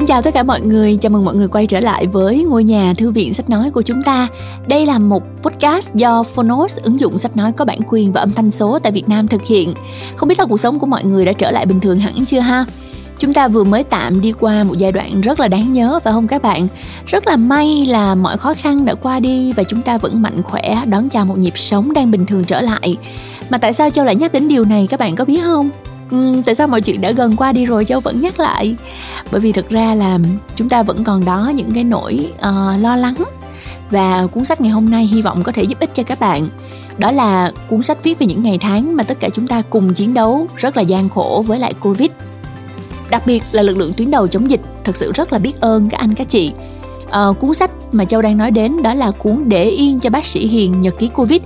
Xin chào tất cả mọi người, chào mừng mọi người quay trở lại với ngôi nhà thư viện sách nói của chúng ta. Đây là một podcast do Phonos, ứng dụng sách nói có bản quyền và âm thanh số tại Việt Nam thực hiện. Không biết là cuộc sống của mọi người đã trở lại bình thường hẳn chưa ha? Chúng ta vừa mới tạm đi qua một giai đoạn rất là đáng nhớ phải không các bạn? Rất là may là mọi khó khăn đã qua đi và chúng ta vẫn mạnh khỏe đón chào một nhịp sống đang bình thường trở lại. Mà tại sao Châu lại nhắc đến điều này các bạn có biết không? Ừ, tại sao mọi chuyện đã gần qua đi rồi Châu vẫn nhắc lại? Bởi vì thực ra là chúng ta vẫn còn đó những cái nỗi uh, lo lắng và cuốn sách ngày hôm nay hy vọng có thể giúp ích cho các bạn. Đó là cuốn sách viết về những ngày tháng mà tất cả chúng ta cùng chiến đấu rất là gian khổ với lại covid. Đặc biệt là lực lượng tuyến đầu chống dịch thật sự rất là biết ơn các anh các chị. À, cuốn sách mà châu đang nói đến đó là cuốn để yên cho bác sĩ hiền nhật ký covid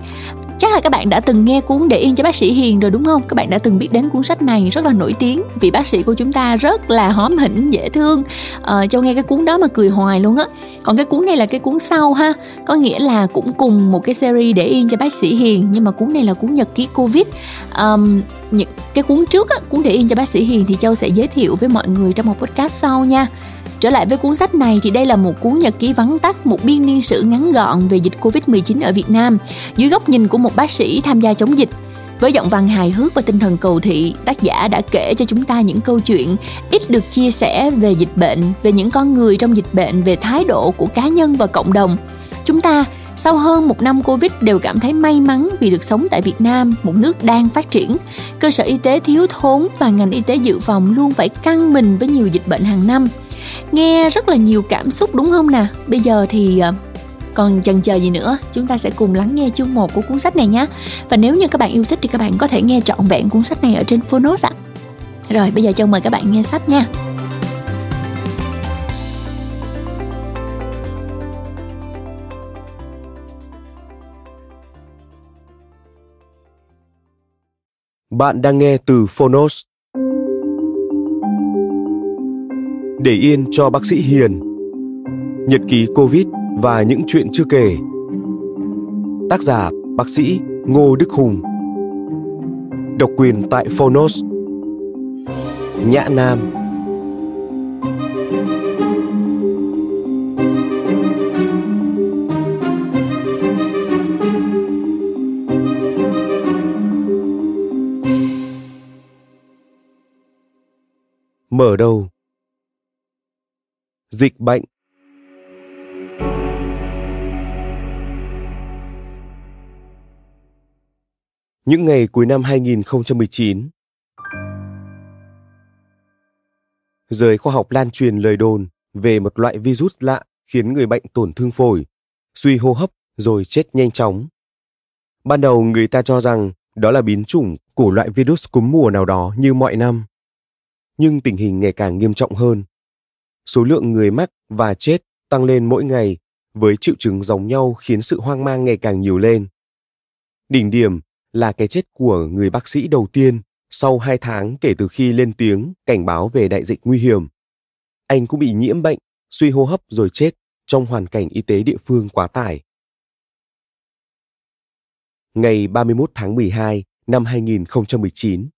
chắc là các bạn đã từng nghe cuốn để yên cho bác sĩ hiền rồi đúng không? Các bạn đã từng biết đến cuốn sách này rất là nổi tiếng vì bác sĩ của chúng ta rất là hóm hỉnh dễ thương. Ờ, châu nghe cái cuốn đó mà cười hoài luôn á. Còn cái cuốn này là cái cuốn sau ha. Có nghĩa là cũng cùng một cái series để yên cho bác sĩ hiền nhưng mà cuốn này là cuốn nhật ký covid. Um, những cái cuốn trước á cuốn để yên cho bác sĩ hiền thì châu sẽ giới thiệu với mọi người trong một podcast sau nha. Trở lại với cuốn sách này thì đây là một cuốn nhật ký vắn tắt một biên niên sử ngắn gọn về dịch Covid-19 ở Việt Nam dưới góc nhìn của một bác sĩ tham gia chống dịch. Với giọng văn hài hước và tinh thần cầu thị, tác giả đã kể cho chúng ta những câu chuyện ít được chia sẻ về dịch bệnh, về những con người trong dịch bệnh, về thái độ của cá nhân và cộng đồng. Chúng ta sau hơn một năm Covid đều cảm thấy may mắn vì được sống tại Việt Nam, một nước đang phát triển. Cơ sở y tế thiếu thốn và ngành y tế dự phòng luôn phải căng mình với nhiều dịch bệnh hàng năm nghe rất là nhiều cảm xúc đúng không nè? Bây giờ thì ờ, còn chần chờ gì nữa, chúng ta sẽ cùng lắng nghe chương 1 của cuốn sách này nhé và nếu như các bạn yêu thích thì các bạn có thể nghe trọn vẹn cuốn sách này ở trên Phonos ạ. Rồi, bây giờ cho mời các bạn nghe sách nha. Bạn đang nghe từ Phonos. Để yên cho bác sĩ Hiền. Nhật ký Covid và những chuyện chưa kể. Tác giả, bác sĩ Ngô Đức Hùng. Độc quyền tại Phonos. Nhã Nam. Mở đầu dịch bệnh Những ngày cuối năm 2019 Giới khoa học lan truyền lời đồn về một loại virus lạ khiến người bệnh tổn thương phổi, suy hô hấp rồi chết nhanh chóng. Ban đầu người ta cho rằng đó là biến chủng của loại virus cúm mùa nào đó như mọi năm. Nhưng tình hình ngày càng nghiêm trọng hơn số lượng người mắc và chết tăng lên mỗi ngày với triệu chứng giống nhau khiến sự hoang mang ngày càng nhiều lên. Đỉnh điểm là cái chết của người bác sĩ đầu tiên sau hai tháng kể từ khi lên tiếng cảnh báo về đại dịch nguy hiểm. Anh cũng bị nhiễm bệnh, suy hô hấp rồi chết trong hoàn cảnh y tế địa phương quá tải. Ngày 31 tháng 12 năm 2019,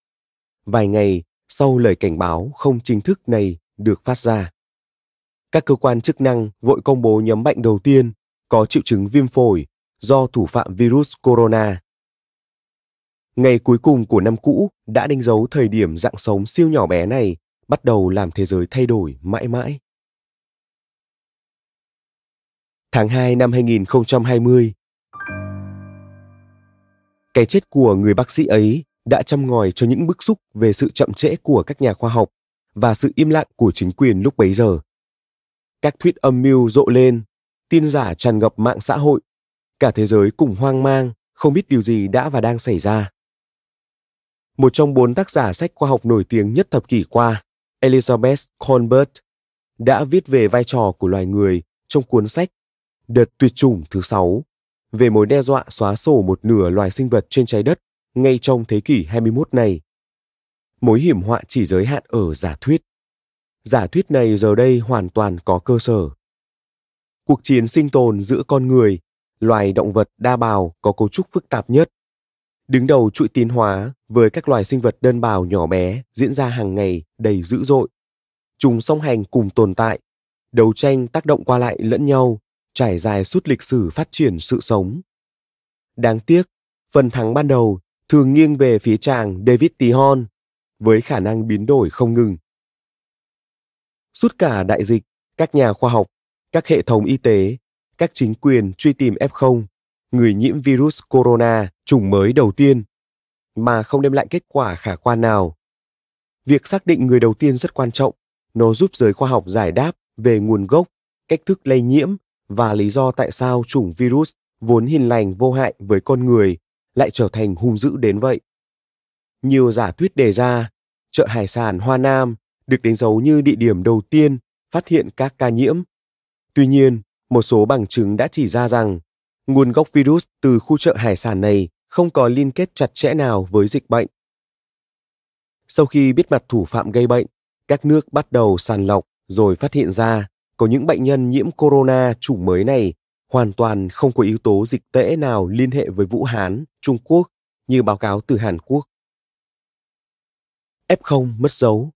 vài ngày sau lời cảnh báo không chính thức này được phát ra các cơ quan chức năng vội công bố nhóm bệnh đầu tiên có triệu chứng viêm phổi do thủ phạm virus corona. Ngày cuối cùng của năm cũ đã đánh dấu thời điểm dạng sống siêu nhỏ bé này bắt đầu làm thế giới thay đổi mãi mãi. Tháng 2 năm 2020 Cái chết của người bác sĩ ấy đã chăm ngòi cho những bức xúc về sự chậm trễ của các nhà khoa học và sự im lặng của chính quyền lúc bấy giờ các thuyết âm mưu rộ lên, tin giả tràn ngập mạng xã hội, cả thế giới cùng hoang mang, không biết điều gì đã và đang xảy ra. Một trong bốn tác giả sách khoa học nổi tiếng nhất thập kỷ qua, Elizabeth Colbert, đã viết về vai trò của loài người trong cuốn sách Đợt tuyệt chủng thứ sáu về mối đe dọa xóa sổ một nửa loài sinh vật trên trái đất ngay trong thế kỷ 21 này. Mối hiểm họa chỉ giới hạn ở giả thuyết giả thuyết này giờ đây hoàn toàn có cơ sở. Cuộc chiến sinh tồn giữa con người, loài động vật đa bào có cấu trúc phức tạp nhất. Đứng đầu chuỗi tiến hóa với các loài sinh vật đơn bào nhỏ bé diễn ra hàng ngày đầy dữ dội. chúng song hành cùng tồn tại, đấu tranh tác động qua lại lẫn nhau, trải dài suốt lịch sử phát triển sự sống. Đáng tiếc, phần thắng ban đầu thường nghiêng về phía chàng David Tihon với khả năng biến đổi không ngừng. Suốt cả đại dịch, các nhà khoa học, các hệ thống y tế, các chính quyền truy tìm F0, người nhiễm virus corona chủng mới đầu tiên, mà không đem lại kết quả khả quan nào. Việc xác định người đầu tiên rất quan trọng, nó giúp giới khoa học giải đáp về nguồn gốc, cách thức lây nhiễm và lý do tại sao chủng virus vốn hiền lành vô hại với con người lại trở thành hung dữ đến vậy. Nhiều giả thuyết đề ra, chợ hải sản Hoa Nam được đánh dấu như địa điểm đầu tiên phát hiện các ca nhiễm. Tuy nhiên, một số bằng chứng đã chỉ ra rằng nguồn gốc virus từ khu chợ hải sản này không có liên kết chặt chẽ nào với dịch bệnh. Sau khi biết mặt thủ phạm gây bệnh, các nước bắt đầu sàng lọc rồi phát hiện ra có những bệnh nhân nhiễm corona chủng mới này hoàn toàn không có yếu tố dịch tễ nào liên hệ với Vũ Hán, Trung Quốc như báo cáo từ Hàn Quốc. F0 mất dấu.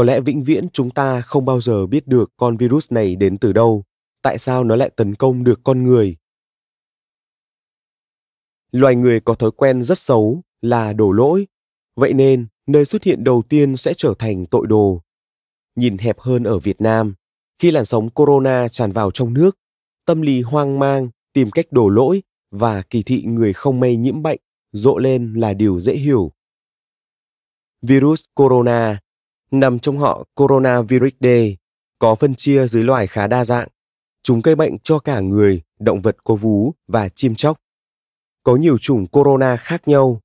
Có lẽ vĩnh viễn chúng ta không bao giờ biết được con virus này đến từ đâu, tại sao nó lại tấn công được con người. Loài người có thói quen rất xấu là đổ lỗi, vậy nên nơi xuất hiện đầu tiên sẽ trở thành tội đồ. Nhìn hẹp hơn ở Việt Nam, khi làn sóng corona tràn vào trong nước, tâm lý hoang mang, tìm cách đổ lỗi và kỳ thị người không may nhiễm bệnh rộ lên là điều dễ hiểu. Virus corona nằm trong họ Coronaviridae, có phân chia dưới loài khá đa dạng. Chúng gây bệnh cho cả người, động vật có vú và chim chóc. Có nhiều chủng corona khác nhau.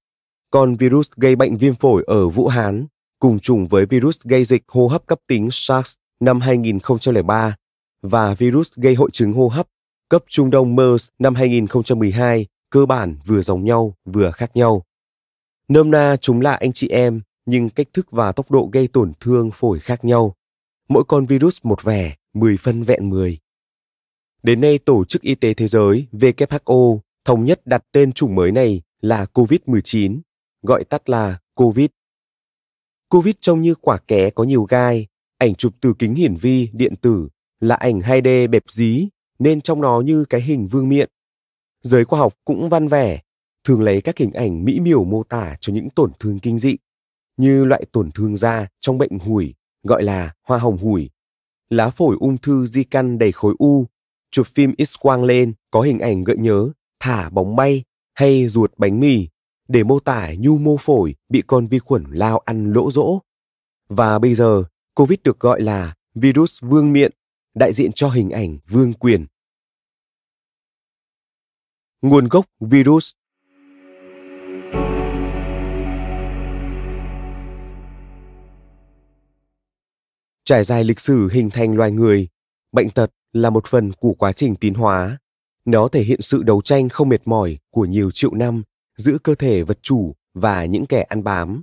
Còn virus gây bệnh viêm phổi ở Vũ Hán cùng chủng với virus gây dịch hô hấp cấp tính SARS năm 2003 và virus gây hội chứng hô hấp cấp Trung Đông MERS năm 2012 cơ bản vừa giống nhau vừa khác nhau. Nôm na chúng là anh chị em nhưng cách thức và tốc độ gây tổn thương phổi khác nhau. Mỗi con virus một vẻ, 10 phân vẹn 10. Đến nay, Tổ chức Y tế Thế giới WHO thống nhất đặt tên chủng mới này là COVID-19, gọi tắt là COVID. COVID trông như quả ké có nhiều gai, ảnh chụp từ kính hiển vi điện tử là ảnh 2D bẹp dí nên trong nó như cái hình vương miện. Giới khoa học cũng văn vẻ, thường lấy các hình ảnh mỹ miều mô tả cho những tổn thương kinh dị, như loại tổn thương da trong bệnh hủi gọi là hoa hồng hủi, lá phổi ung thư di căn đầy khối u, chụp phim X-quang lên có hình ảnh gợi nhớ thả bóng bay hay ruột bánh mì để mô tả nhu mô phổi bị con vi khuẩn lao ăn lỗ rỗ. Và bây giờ, COVID được gọi là virus vương miện đại diện cho hình ảnh vương quyền. Nguồn gốc virus Trải dài lịch sử hình thành loài người, bệnh tật là một phần của quá trình tiến hóa. Nó thể hiện sự đấu tranh không mệt mỏi của nhiều triệu năm giữa cơ thể vật chủ và những kẻ ăn bám.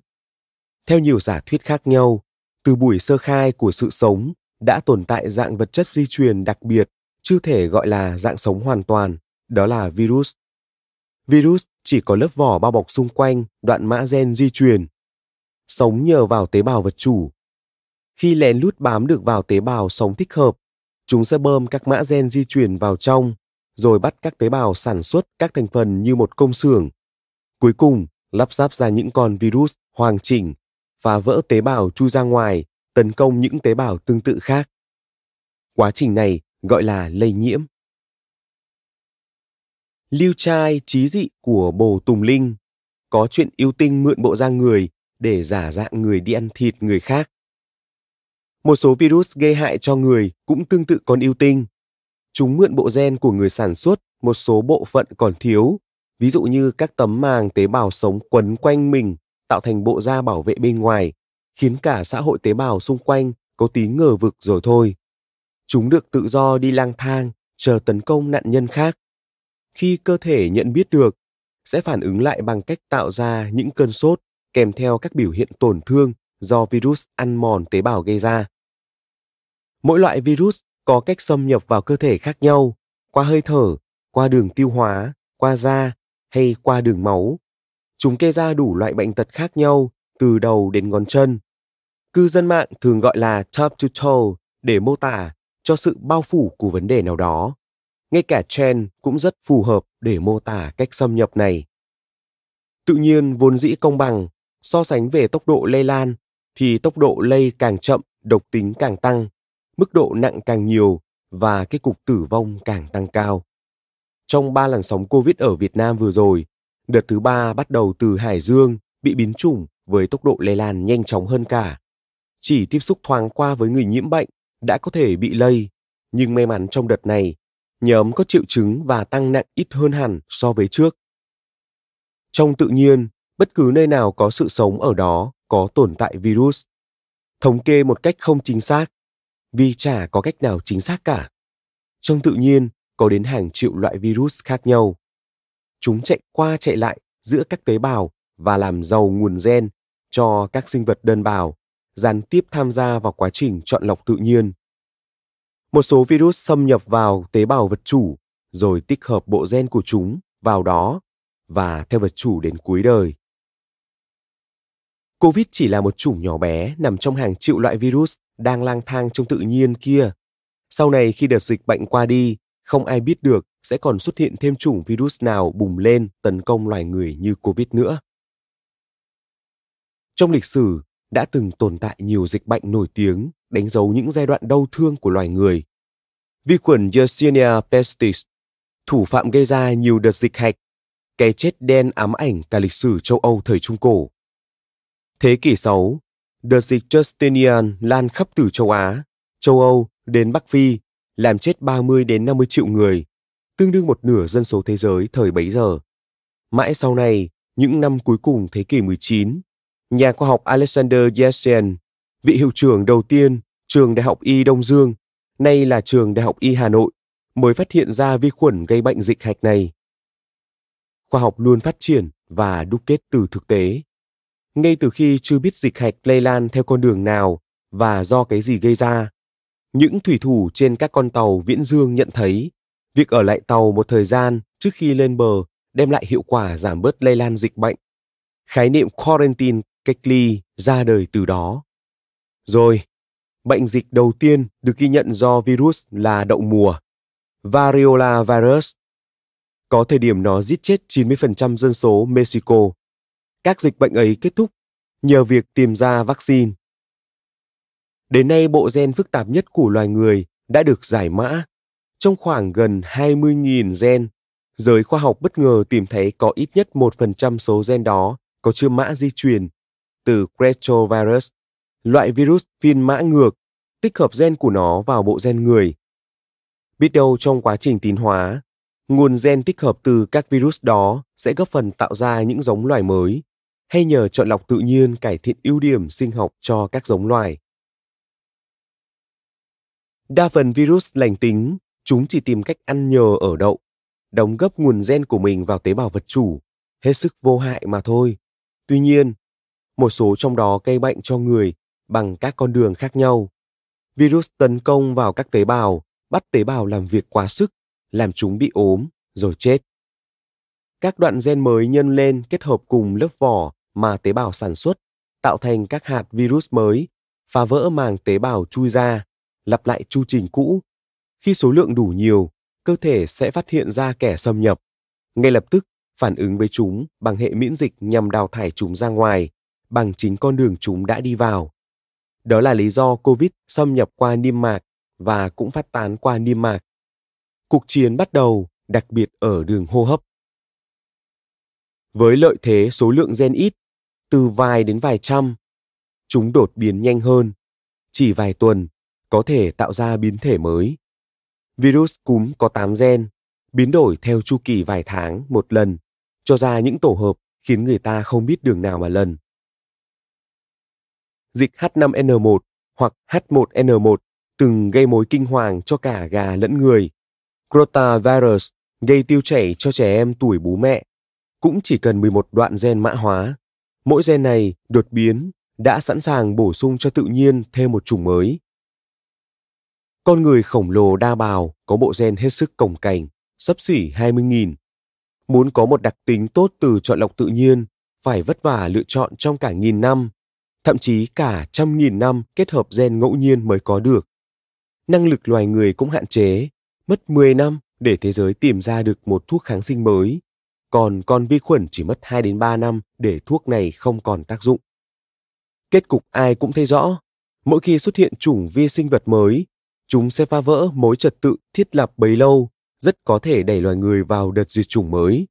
Theo nhiều giả thuyết khác nhau, từ buổi sơ khai của sự sống đã tồn tại dạng vật chất di truyền đặc biệt chưa thể gọi là dạng sống hoàn toàn đó là virus virus chỉ có lớp vỏ bao bọc xung quanh đoạn mã gen di truyền sống nhờ vào tế bào vật chủ khi lén lút bám được vào tế bào sống thích hợp, chúng sẽ bơm các mã gen di truyền vào trong, rồi bắt các tế bào sản xuất các thành phần như một công xưởng cuối cùng, lắp ráp ra những con virus hoàn chỉnh, phá vỡ tế bào chui ra ngoài, tấn công những tế bào tương tự khác. Quá trình này gọi là lây nhiễm. Lưu trai trí dị của Bồ Tùng Linh có chuyện yêu tinh mượn bộ da người để giả dạng người đi ăn thịt người khác. Một số virus gây hại cho người cũng tương tự con yêu tinh. Chúng mượn bộ gen của người sản xuất một số bộ phận còn thiếu, ví dụ như các tấm màng tế bào sống quấn quanh mình tạo thành bộ da bảo vệ bên ngoài khiến cả xã hội tế bào xung quanh có tí ngờ vực rồi thôi. Chúng được tự do đi lang thang, chờ tấn công nạn nhân khác. Khi cơ thể nhận biết được, sẽ phản ứng lại bằng cách tạo ra những cơn sốt kèm theo các biểu hiện tổn thương do virus ăn mòn tế bào gây ra. Mỗi loại virus có cách xâm nhập vào cơ thể khác nhau, qua hơi thở, qua đường tiêu hóa, qua da hay qua đường máu. Chúng gây ra đủ loại bệnh tật khác nhau từ đầu đến ngón chân. Cư dân mạng thường gọi là top to toe để mô tả cho sự bao phủ của vấn đề nào đó. Ngay cả trend cũng rất phù hợp để mô tả cách xâm nhập này. Tự nhiên vốn dĩ công bằng, so sánh về tốc độ lây lan thì tốc độ lây càng chậm, độc tính càng tăng, mức độ nặng càng nhiều và cái cục tử vong càng tăng cao. Trong ba làn sóng Covid ở Việt Nam vừa rồi, đợt thứ ba bắt đầu từ Hải Dương bị biến chủng với tốc độ lây lan nhanh chóng hơn cả. Chỉ tiếp xúc thoáng qua với người nhiễm bệnh đã có thể bị lây, nhưng may mắn trong đợt này, nhóm có triệu chứng và tăng nặng ít hơn hẳn so với trước. Trong tự nhiên, bất cứ nơi nào có sự sống ở đó có tồn tại virus. Thống kê một cách không chính xác, vì chả có cách nào chính xác cả. Trong tự nhiên có đến hàng triệu loại virus khác nhau. Chúng chạy qua chạy lại giữa các tế bào và làm giàu nguồn gen cho các sinh vật đơn bào, gián tiếp tham gia vào quá trình chọn lọc tự nhiên. Một số virus xâm nhập vào tế bào vật chủ rồi tích hợp bộ gen của chúng vào đó và theo vật chủ đến cuối đời. Covid chỉ là một chủng nhỏ bé nằm trong hàng triệu loại virus đang lang thang trong tự nhiên kia. Sau này khi đợt dịch bệnh qua đi, không ai biết được sẽ còn xuất hiện thêm chủng virus nào bùng lên tấn công loài người như Covid nữa. Trong lịch sử, đã từng tồn tại nhiều dịch bệnh nổi tiếng đánh dấu những giai đoạn đau thương của loài người. Vi khuẩn Yersinia pestis, thủ phạm gây ra nhiều đợt dịch hạch, cái chết đen ám ảnh cả lịch sử châu Âu thời Trung Cổ. Thế kỷ 6, đợt dịch Justinian lan khắp từ châu Á, châu Âu đến Bắc Phi, làm chết 30 đến 50 triệu người, tương đương một nửa dân số thế giới thời bấy giờ. Mãi sau này, những năm cuối cùng thế kỷ 19, nhà khoa học Alexander Yersin, vị hiệu trưởng đầu tiên trường Đại học Y Đông Dương, nay là trường Đại học Y Hà Nội, mới phát hiện ra vi khuẩn gây bệnh dịch hạch này. Khoa học luôn phát triển và đúc kết từ thực tế. Ngay từ khi chưa biết dịch hạch lây lan theo con đường nào và do cái gì gây ra, những thủy thủ trên các con tàu viễn dương nhận thấy việc ở lại tàu một thời gian trước khi lên bờ đem lại hiệu quả giảm bớt lây lan dịch bệnh. Khái niệm quarantine cách ly ra đời từ đó. Rồi, bệnh dịch đầu tiên được ghi nhận do virus là đậu mùa, variola virus. Có thời điểm nó giết chết 90% dân số Mexico. Các dịch bệnh ấy kết thúc nhờ việc tìm ra vaccine. Đến nay bộ gen phức tạp nhất của loài người đã được giải mã. Trong khoảng gần 20.000 gen, giới khoa học bất ngờ tìm thấy có ít nhất 1% số gen đó có chứa mã di truyền từ retrovirus, loại virus phiên mã ngược, tích hợp gen của nó vào bộ gen người. Biết đâu trong quá trình tiến hóa, nguồn gen tích hợp từ các virus đó sẽ góp phần tạo ra những giống loài mới, hay nhờ chọn lọc tự nhiên cải thiện ưu điểm sinh học cho các giống loài. Đa phần virus lành tính, chúng chỉ tìm cách ăn nhờ ở đậu, đóng gấp nguồn gen của mình vào tế bào vật chủ, hết sức vô hại mà thôi. Tuy nhiên, một số trong đó gây bệnh cho người bằng các con đường khác nhau. Virus tấn công vào các tế bào, bắt tế bào làm việc quá sức, làm chúng bị ốm, rồi chết. Các đoạn gen mới nhân lên kết hợp cùng lớp vỏ mà tế bào sản xuất, tạo thành các hạt virus mới, phá vỡ màng tế bào chui ra, lặp lại chu trình cũ. Khi số lượng đủ nhiều, cơ thể sẽ phát hiện ra kẻ xâm nhập. Ngay lập tức phản ứng với chúng bằng hệ miễn dịch nhằm đào thải chúng ra ngoài bằng chính con đường chúng đã đi vào. Đó là lý do COVID xâm nhập qua niêm mạc và cũng phát tán qua niêm mạc. Cuộc chiến bắt đầu, đặc biệt ở đường hô hấp. Với lợi thế số lượng gen ít, từ vài đến vài trăm, chúng đột biến nhanh hơn. Chỉ vài tuần, có thể tạo ra biến thể mới. Virus cúm có 8 gen, biến đổi theo chu kỳ vài tháng một lần, cho ra những tổ hợp khiến người ta không biết đường nào mà lần dịch H5N1 hoặc H1N1 từng gây mối kinh hoàng cho cả gà lẫn người. Rotavirus gây tiêu chảy cho trẻ em tuổi bú mẹ cũng chỉ cần 11 đoạn gen mã hóa. Mỗi gen này đột biến đã sẵn sàng bổ sung cho tự nhiên thêm một chủng mới. Con người khổng lồ đa bào có bộ gen hết sức cồng cành, sấp xỉ 20.000. Muốn có một đặc tính tốt từ chọn lọc tự nhiên, phải vất vả lựa chọn trong cả nghìn năm thậm chí cả trăm nghìn năm kết hợp gen ngẫu nhiên mới có được. Năng lực loài người cũng hạn chế, mất 10 năm để thế giới tìm ra được một thuốc kháng sinh mới, còn con vi khuẩn chỉ mất 2 đến 3 năm để thuốc này không còn tác dụng. Kết cục ai cũng thấy rõ, mỗi khi xuất hiện chủng vi sinh vật mới, chúng sẽ phá vỡ mối trật tự thiết lập bấy lâu, rất có thể đẩy loài người vào đợt diệt chủng mới.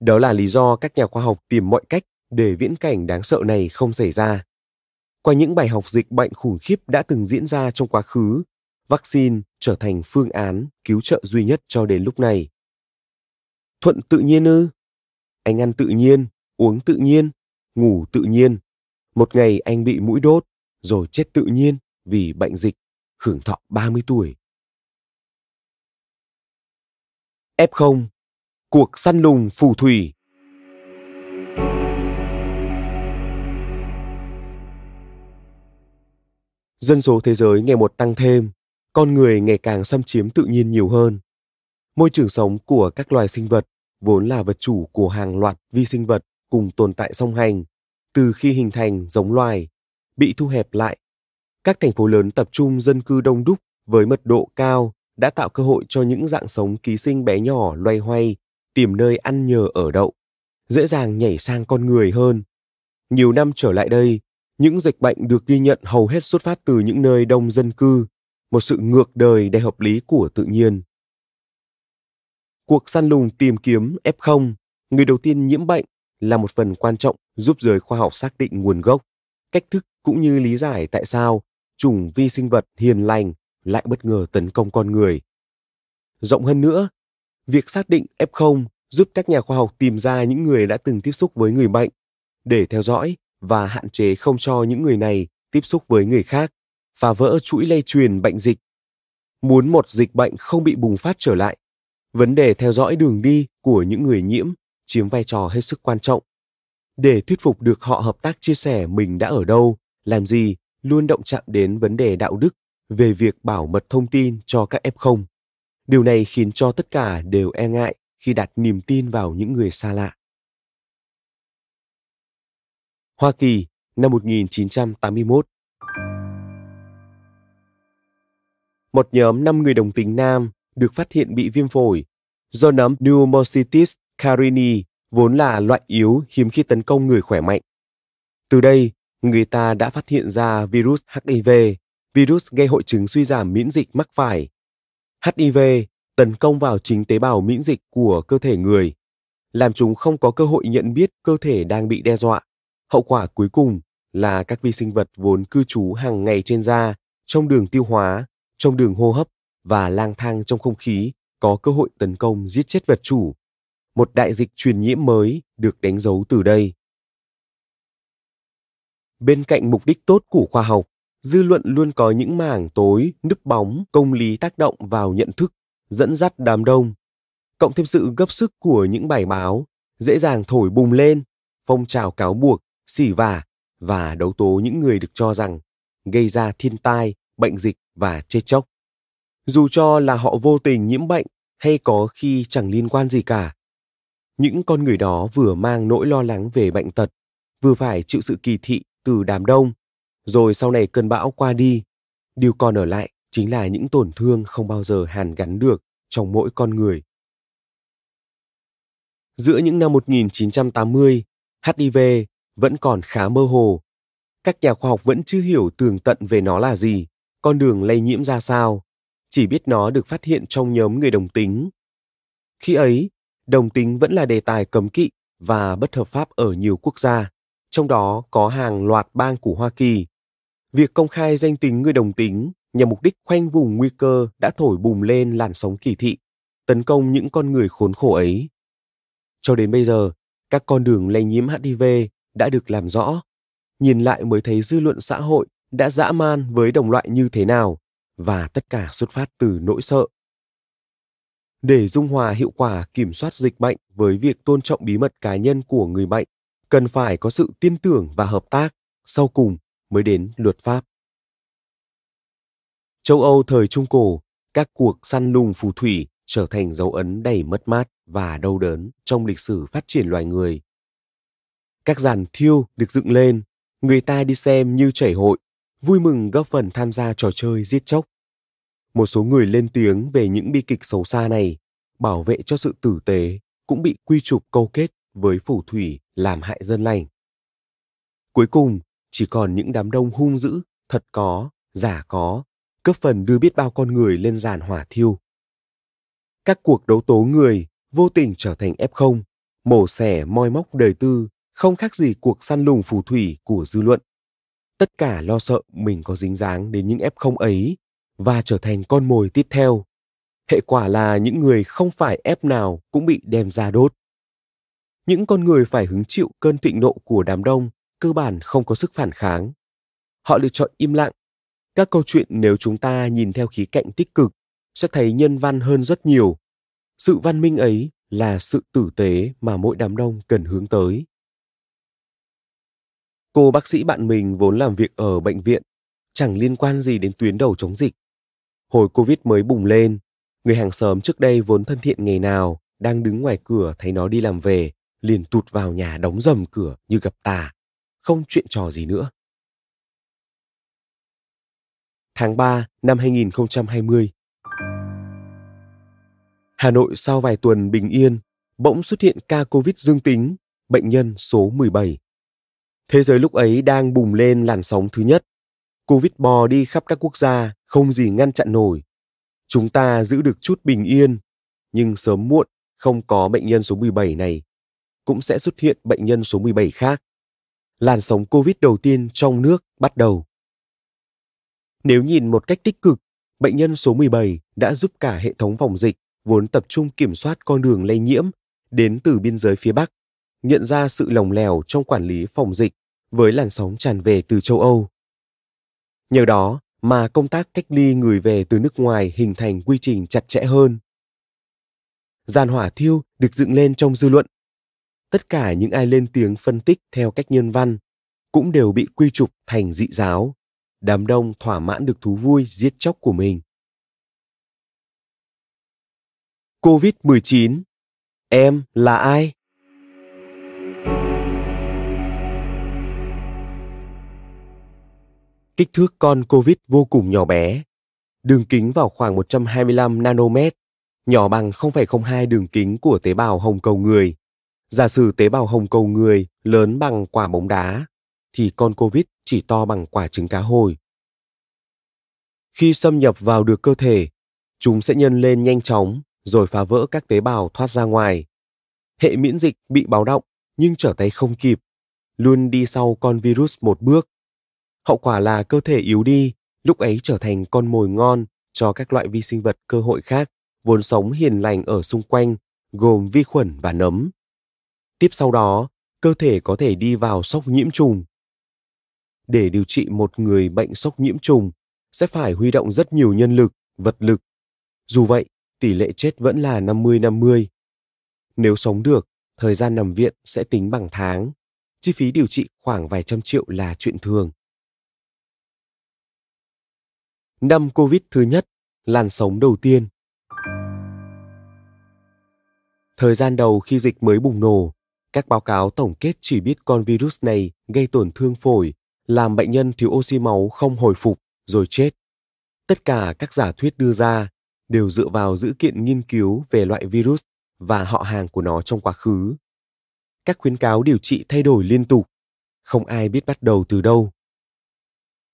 Đó là lý do các nhà khoa học tìm mọi cách để viễn cảnh đáng sợ này không xảy ra. Qua những bài học dịch bệnh khủng khiếp đã từng diễn ra trong quá khứ, vaccine trở thành phương án cứu trợ duy nhất cho đến lúc này. Thuận tự nhiên ư? Anh ăn tự nhiên, uống tự nhiên, ngủ tự nhiên. Một ngày anh bị mũi đốt, rồi chết tự nhiên vì bệnh dịch, hưởng thọ 30 tuổi. F0 Cuộc săn lùng phù thủy Dân số thế giới ngày một tăng thêm, con người ngày càng xâm chiếm tự nhiên nhiều hơn. Môi trường sống của các loài sinh vật vốn là vật chủ của hàng loạt vi sinh vật cùng tồn tại song hành từ khi hình thành giống loài bị thu hẹp lại. Các thành phố lớn tập trung dân cư đông đúc với mật độ cao đã tạo cơ hội cho những dạng sống ký sinh bé nhỏ loay hoay tìm nơi ăn nhờ ở đậu, dễ dàng nhảy sang con người hơn. Nhiều năm trở lại đây, những dịch bệnh được ghi nhận hầu hết xuất phát từ những nơi đông dân cư, một sự ngược đời đầy hợp lý của tự nhiên. Cuộc săn lùng tìm kiếm F0, người đầu tiên nhiễm bệnh, là một phần quan trọng giúp giới khoa học xác định nguồn gốc, cách thức cũng như lý giải tại sao chủng vi sinh vật hiền lành lại bất ngờ tấn công con người. Rộng hơn nữa, việc xác định F0 giúp các nhà khoa học tìm ra những người đã từng tiếp xúc với người bệnh để theo dõi và hạn chế không cho những người này tiếp xúc với người khác, phá vỡ chuỗi lây truyền bệnh dịch. Muốn một dịch bệnh không bị bùng phát trở lại, vấn đề theo dõi đường đi của những người nhiễm chiếm vai trò hết sức quan trọng. Để thuyết phục được họ hợp tác chia sẻ mình đã ở đâu, làm gì, luôn động chạm đến vấn đề đạo đức về việc bảo mật thông tin cho các F0. Điều này khiến cho tất cả đều e ngại khi đặt niềm tin vào những người xa lạ. Hoa Kỳ năm 1981 Một nhóm 5 người đồng tính nam được phát hiện bị viêm phổi do nấm Pneumocystis carini vốn là loại yếu hiếm khi tấn công người khỏe mạnh. Từ đây, người ta đã phát hiện ra virus HIV, virus gây hội chứng suy giảm miễn dịch mắc phải. HIV tấn công vào chính tế bào miễn dịch của cơ thể người, làm chúng không có cơ hội nhận biết cơ thể đang bị đe dọa. Hậu quả cuối cùng là các vi sinh vật vốn cư trú hàng ngày trên da, trong đường tiêu hóa, trong đường hô hấp và lang thang trong không khí có cơ hội tấn công giết chết vật chủ. Một đại dịch truyền nhiễm mới được đánh dấu từ đây. Bên cạnh mục đích tốt của khoa học, dư luận luôn có những mảng tối, nứt bóng, công lý tác động vào nhận thức, dẫn dắt đám đông. Cộng thêm sự gấp sức của những bài báo, dễ dàng thổi bùng lên, phong trào cáo buộc, xỉ vả và đấu tố những người được cho rằng gây ra thiên tai, bệnh dịch và chết chóc. Dù cho là họ vô tình nhiễm bệnh hay có khi chẳng liên quan gì cả. Những con người đó vừa mang nỗi lo lắng về bệnh tật, vừa phải chịu sự kỳ thị từ đám đông, rồi sau này cơn bão qua đi, điều còn ở lại chính là những tổn thương không bao giờ hàn gắn được trong mỗi con người. Giữa những năm 1980, HIV vẫn còn khá mơ hồ. Các nhà khoa học vẫn chưa hiểu tường tận về nó là gì, con đường lây nhiễm ra sao, chỉ biết nó được phát hiện trong nhóm người đồng tính. Khi ấy, đồng tính vẫn là đề tài cấm kỵ và bất hợp pháp ở nhiều quốc gia, trong đó có hàng loạt bang của Hoa Kỳ. Việc công khai danh tính người đồng tính nhằm mục đích khoanh vùng nguy cơ đã thổi bùng lên làn sóng kỳ thị, tấn công những con người khốn khổ ấy. Cho đến bây giờ, các con đường lây nhiễm HIV đã được làm rõ. Nhìn lại mới thấy dư luận xã hội đã dã man với đồng loại như thế nào và tất cả xuất phát từ nỗi sợ. Để dung hòa hiệu quả kiểm soát dịch bệnh với việc tôn trọng bí mật cá nhân của người bệnh, cần phải có sự tin tưởng và hợp tác, sau cùng mới đến luật pháp. Châu Âu thời Trung Cổ, các cuộc săn lùng phù thủy trở thành dấu ấn đầy mất mát và đau đớn trong lịch sử phát triển loài người. Các giàn thiêu được dựng lên, người ta đi xem như chảy hội, vui mừng góp phần tham gia trò chơi giết chóc. Một số người lên tiếng về những bi kịch xấu xa này, bảo vệ cho sự tử tế cũng bị quy trục câu kết với phù thủy làm hại dân lành. Cuối cùng, chỉ còn những đám đông hung dữ, thật có, giả có, cấp phần đưa biết bao con người lên giàn hỏa thiêu. Các cuộc đấu tố người vô tình trở thành F0, mổ xẻ moi móc đời tư, không khác gì cuộc săn lùng phù thủy của dư luận. Tất cả lo sợ mình có dính dáng đến những F0 ấy và trở thành con mồi tiếp theo. Hệ quả là những người không phải F nào cũng bị đem ra đốt. Những con người phải hứng chịu cơn thịnh nộ của đám đông cơ bản không có sức phản kháng. Họ lựa chọn im lặng. Các câu chuyện nếu chúng ta nhìn theo khí cạnh tích cực sẽ thấy nhân văn hơn rất nhiều. Sự văn minh ấy là sự tử tế mà mỗi đám đông cần hướng tới. Cô bác sĩ bạn mình vốn làm việc ở bệnh viện, chẳng liên quan gì đến tuyến đầu chống dịch. Hồi Covid mới bùng lên, người hàng xóm trước đây vốn thân thiện ngày nào đang đứng ngoài cửa thấy nó đi làm về, liền tụt vào nhà đóng dầm cửa như gặp tà, không chuyện trò gì nữa. Tháng 3 năm 2020 Hà Nội sau vài tuần bình yên, bỗng xuất hiện ca Covid dương tính, bệnh nhân số 17. Thế giới lúc ấy đang bùng lên làn sóng thứ nhất. Covid bò đi khắp các quốc gia, không gì ngăn chặn nổi. Chúng ta giữ được chút bình yên, nhưng sớm muộn không có bệnh nhân số 17 này, cũng sẽ xuất hiện bệnh nhân số 17 khác. Làn sóng Covid đầu tiên trong nước bắt đầu. Nếu nhìn một cách tích cực, bệnh nhân số 17 đã giúp cả hệ thống phòng dịch vốn tập trung kiểm soát con đường lây nhiễm đến từ biên giới phía Bắc, nhận ra sự lồng lèo trong quản lý phòng dịch với làn sóng tràn về từ châu Âu. Nhờ đó mà công tác cách ly người về từ nước ngoài hình thành quy trình chặt chẽ hơn. Giàn hỏa thiêu được dựng lên trong dư luận. Tất cả những ai lên tiếng phân tích theo cách nhân văn cũng đều bị quy trục thành dị giáo. Đám đông thỏa mãn được thú vui giết chóc của mình. COVID-19. Em là ai? Kích thước con COVID vô cùng nhỏ bé. Đường kính vào khoảng 125 nanomet, nhỏ bằng 0,02 đường kính của tế bào hồng cầu người. Giả sử tế bào hồng cầu người lớn bằng quả bóng đá, thì con COVID chỉ to bằng quả trứng cá hồi. Khi xâm nhập vào được cơ thể, chúng sẽ nhân lên nhanh chóng rồi phá vỡ các tế bào thoát ra ngoài. Hệ miễn dịch bị báo động nhưng trở tay không kịp, luôn đi sau con virus một bước. Hậu quả là cơ thể yếu đi, lúc ấy trở thành con mồi ngon cho các loại vi sinh vật cơ hội khác vốn sống hiền lành ở xung quanh, gồm vi khuẩn và nấm. Tiếp sau đó, cơ thể có thể đi vào sốc nhiễm trùng. Để điều trị một người bệnh sốc nhiễm trùng, sẽ phải huy động rất nhiều nhân lực, vật lực. Dù vậy, tỷ lệ chết vẫn là 50-50. Nếu sống được, thời gian nằm viện sẽ tính bằng tháng. Chi phí điều trị khoảng vài trăm triệu là chuyện thường. Năm Covid thứ nhất, làn sóng đầu tiên. Thời gian đầu khi dịch mới bùng nổ, các báo cáo tổng kết chỉ biết con virus này gây tổn thương phổi, làm bệnh nhân thiếu oxy máu không hồi phục rồi chết. Tất cả các giả thuyết đưa ra đều dựa vào dữ kiện nghiên cứu về loại virus và họ hàng của nó trong quá khứ. Các khuyến cáo điều trị thay đổi liên tục, không ai biết bắt đầu từ đâu.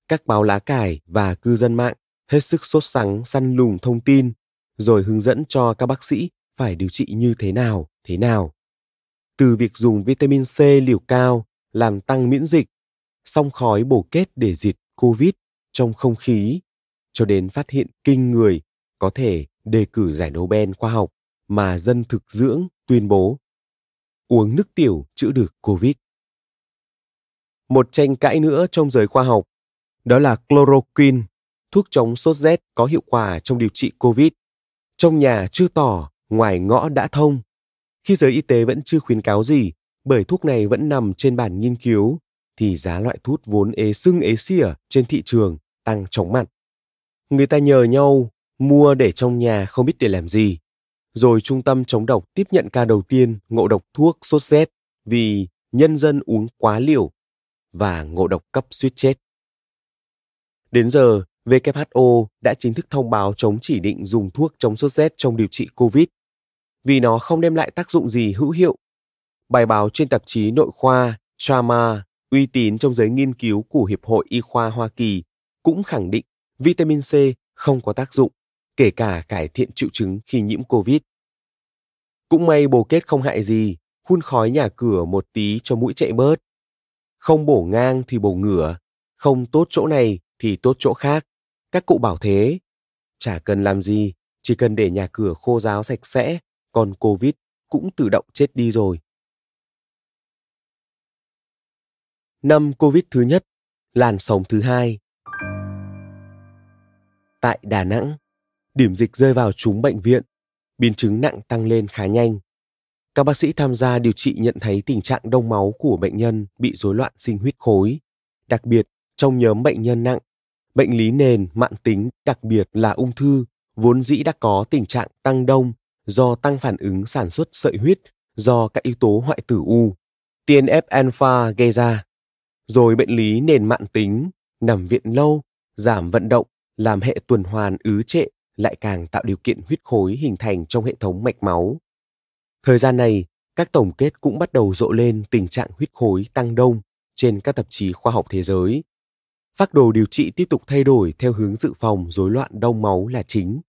Các báo lá cải và cư dân mạng hết sức sốt sắng săn lùng thông tin, rồi hướng dẫn cho các bác sĩ phải điều trị như thế nào, thế nào. Từ việc dùng vitamin C liều cao làm tăng miễn dịch, song khói bổ kết để diệt COVID trong không khí, cho đến phát hiện kinh người có thể đề cử giải Nobel khoa học mà dân thực dưỡng tuyên bố uống nước tiểu chữa được COVID. Một tranh cãi nữa trong giới khoa học, đó là chloroquine, thuốc chống sốt rét có hiệu quả trong điều trị COVID. Trong nhà chưa tỏ, ngoài ngõ đã thông. Khi giới y tế vẫn chưa khuyến cáo gì, bởi thuốc này vẫn nằm trên bản nghiên cứu, thì giá loại thuốc vốn ế sưng ế xỉa trên thị trường tăng chóng mặt. Người ta nhờ nhau mua để trong nhà không biết để làm gì. Rồi trung tâm chống độc tiếp nhận ca đầu tiên ngộ độc thuốc sốt rét vì nhân dân uống quá liều. và ngộ độc cấp suýt chết. Đến giờ, WHO đã chính thức thông báo chống chỉ định dùng thuốc chống sốt rét trong điều trị COVID vì nó không đem lại tác dụng gì hữu hiệu. Bài báo trên tạp chí nội khoa Trauma uy tín trong giới nghiên cứu của Hiệp hội Y khoa Hoa Kỳ cũng khẳng định vitamin C không có tác dụng, kể cả cải thiện triệu chứng khi nhiễm COVID. Cũng may bồ kết không hại gì, hun khói nhà cửa một tí cho mũi chạy bớt. Không bổ ngang thì bổ ngửa, không tốt chỗ này thì tốt chỗ khác. Các cụ bảo thế. Chả cần làm gì, chỉ cần để nhà cửa khô ráo sạch sẽ, còn Covid cũng tự động chết đi rồi. Năm Covid thứ nhất, làn sóng thứ hai. Tại Đà Nẵng, điểm dịch rơi vào trúng bệnh viện, biến chứng nặng tăng lên khá nhanh. Các bác sĩ tham gia điều trị nhận thấy tình trạng đông máu của bệnh nhân bị rối loạn sinh huyết khối, đặc biệt trong nhóm bệnh nhân nặng, bệnh lý nền mãn tính đặc biệt là ung thư vốn dĩ đã có tình trạng tăng đông do tăng phản ứng sản xuất sợi huyết do các yếu tố hoại tử u, TNF alpha gây ra. Rồi bệnh lý nền mãn tính, nằm viện lâu, giảm vận động, làm hệ tuần hoàn ứ trệ lại càng tạo điều kiện huyết khối hình thành trong hệ thống mạch máu. Thời gian này, các tổng kết cũng bắt đầu rộ lên tình trạng huyết khối tăng đông trên các tạp chí khoa học thế giới. Phác đồ điều trị tiếp tục thay đổi theo hướng dự phòng rối loạn đông máu là chính.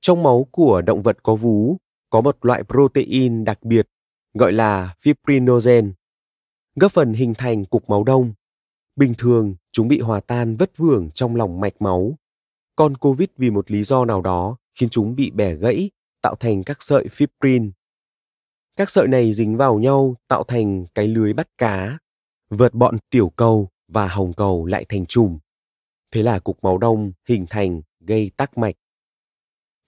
Trong máu của động vật có vú có một loại protein đặc biệt gọi là fibrinogen, góp phần hình thành cục máu đông. Bình thường, chúng bị hòa tan vất vưởng trong lòng mạch máu. Còn COVID vì một lý do nào đó khiến chúng bị bẻ gãy, tạo thành các sợi fibrin. Các sợi này dính vào nhau tạo thành cái lưới bắt cá, vượt bọn tiểu cầu và hồng cầu lại thành chùm. Thế là cục máu đông hình thành gây tắc mạch.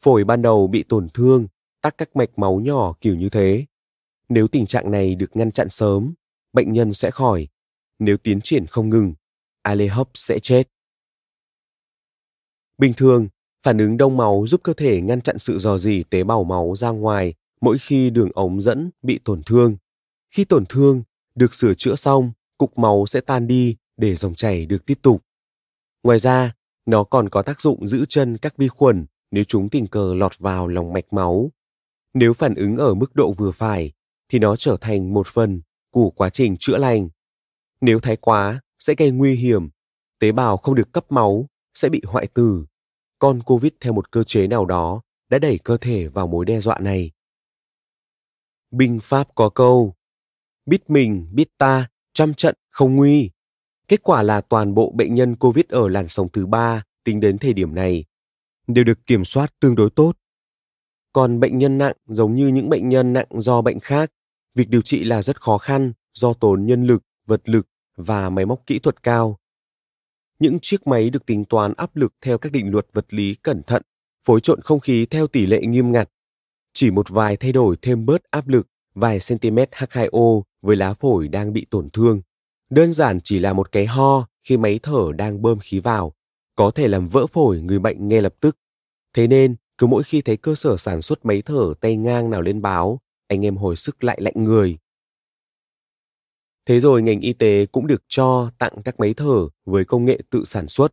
Phổi ban đầu bị tổn thương, tắc các mạch máu nhỏ kiểu như thế. Nếu tình trạng này được ngăn chặn sớm, bệnh nhân sẽ khỏi. Nếu tiến triển không ngừng, Alehop sẽ chết. Bình thường, phản ứng đông máu giúp cơ thể ngăn chặn sự dò dỉ tế bào máu ra ngoài mỗi khi đường ống dẫn bị tổn thương. Khi tổn thương được sửa chữa xong, cục máu sẽ tan đi để dòng chảy được tiếp tục. Ngoài ra, nó còn có tác dụng giữ chân các vi khuẩn nếu chúng tình cờ lọt vào lòng mạch máu. Nếu phản ứng ở mức độ vừa phải, thì nó trở thành một phần của quá trình chữa lành. Nếu thái quá, sẽ gây nguy hiểm. Tế bào không được cấp máu, sẽ bị hoại tử. Con COVID theo một cơ chế nào đó đã đẩy cơ thể vào mối đe dọa này. Binh Pháp có câu, biết mình, biết ta, trăm trận không nguy. Kết quả là toàn bộ bệnh nhân COVID ở làn sóng thứ ba tính đến thời điểm này đều được kiểm soát tương đối tốt. Còn bệnh nhân nặng giống như những bệnh nhân nặng do bệnh khác, việc điều trị là rất khó khăn do tốn nhân lực, vật lực và máy móc kỹ thuật cao. Những chiếc máy được tính toán áp lực theo các định luật vật lý cẩn thận, phối trộn không khí theo tỷ lệ nghiêm ngặt. Chỉ một vài thay đổi thêm bớt áp lực vài cm H2O với lá phổi đang bị tổn thương. Đơn giản chỉ là một cái ho khi máy thở đang bơm khí vào có thể làm vỡ phổi người bệnh ngay lập tức. Thế nên, cứ mỗi khi thấy cơ sở sản xuất máy thở tay ngang nào lên báo, anh em hồi sức lại lạnh người. Thế rồi ngành y tế cũng được cho tặng các máy thở với công nghệ tự sản xuất.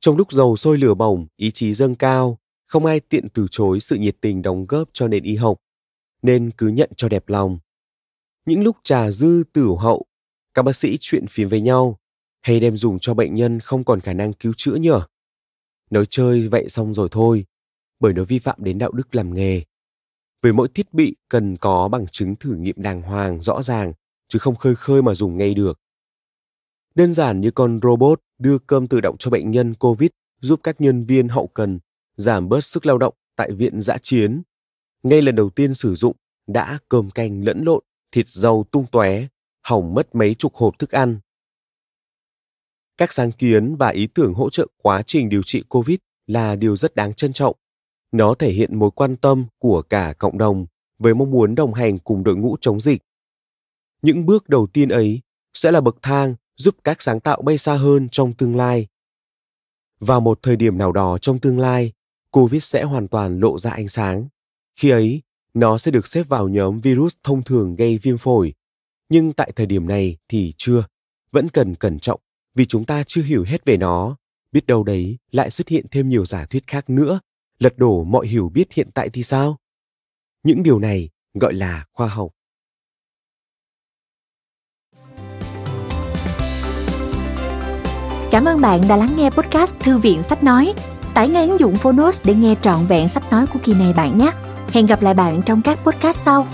Trong lúc dầu sôi lửa bỏng, ý chí dâng cao, không ai tiện từ chối sự nhiệt tình đóng góp cho nền y học, nên cứ nhận cho đẹp lòng. Những lúc trà dư tử hậu, các bác sĩ chuyện phím với nhau, hay đem dùng cho bệnh nhân không còn khả năng cứu chữa nhở? Nói chơi vậy xong rồi thôi, bởi nó vi phạm đến đạo đức làm nghề. Với mỗi thiết bị cần có bằng chứng thử nghiệm đàng hoàng rõ ràng, chứ không khơi khơi mà dùng ngay được. Đơn giản như con robot đưa cơm tự động cho bệnh nhân COVID giúp các nhân viên hậu cần giảm bớt sức lao động tại viện giã chiến. Ngay lần đầu tiên sử dụng đã cơm canh lẫn lộn, thịt dầu tung tóe, hỏng mất mấy chục hộp thức ăn các sáng kiến và ý tưởng hỗ trợ quá trình điều trị COVID là điều rất đáng trân trọng. Nó thể hiện mối quan tâm của cả cộng đồng với mong muốn đồng hành cùng đội ngũ chống dịch. Những bước đầu tiên ấy sẽ là bậc thang giúp các sáng tạo bay xa hơn trong tương lai. Vào một thời điểm nào đó trong tương lai, COVID sẽ hoàn toàn lộ ra ánh sáng. Khi ấy, nó sẽ được xếp vào nhóm virus thông thường gây viêm phổi, nhưng tại thời điểm này thì chưa. vẫn cần cẩn trọng, vì chúng ta chưa hiểu hết về nó biết đâu đấy lại xuất hiện thêm nhiều giả thuyết khác nữa, lật đổ mọi hiểu biết hiện tại thì sao những điều này gọi là khoa học Cảm ơn bạn đã lắng nghe podcast Thư viện Sách Nói. Tải ngay ứng dụng Phonos để nghe trọn vẹn sách nói của kỳ này bạn nhé. Hẹn gặp lại bạn trong các podcast sau.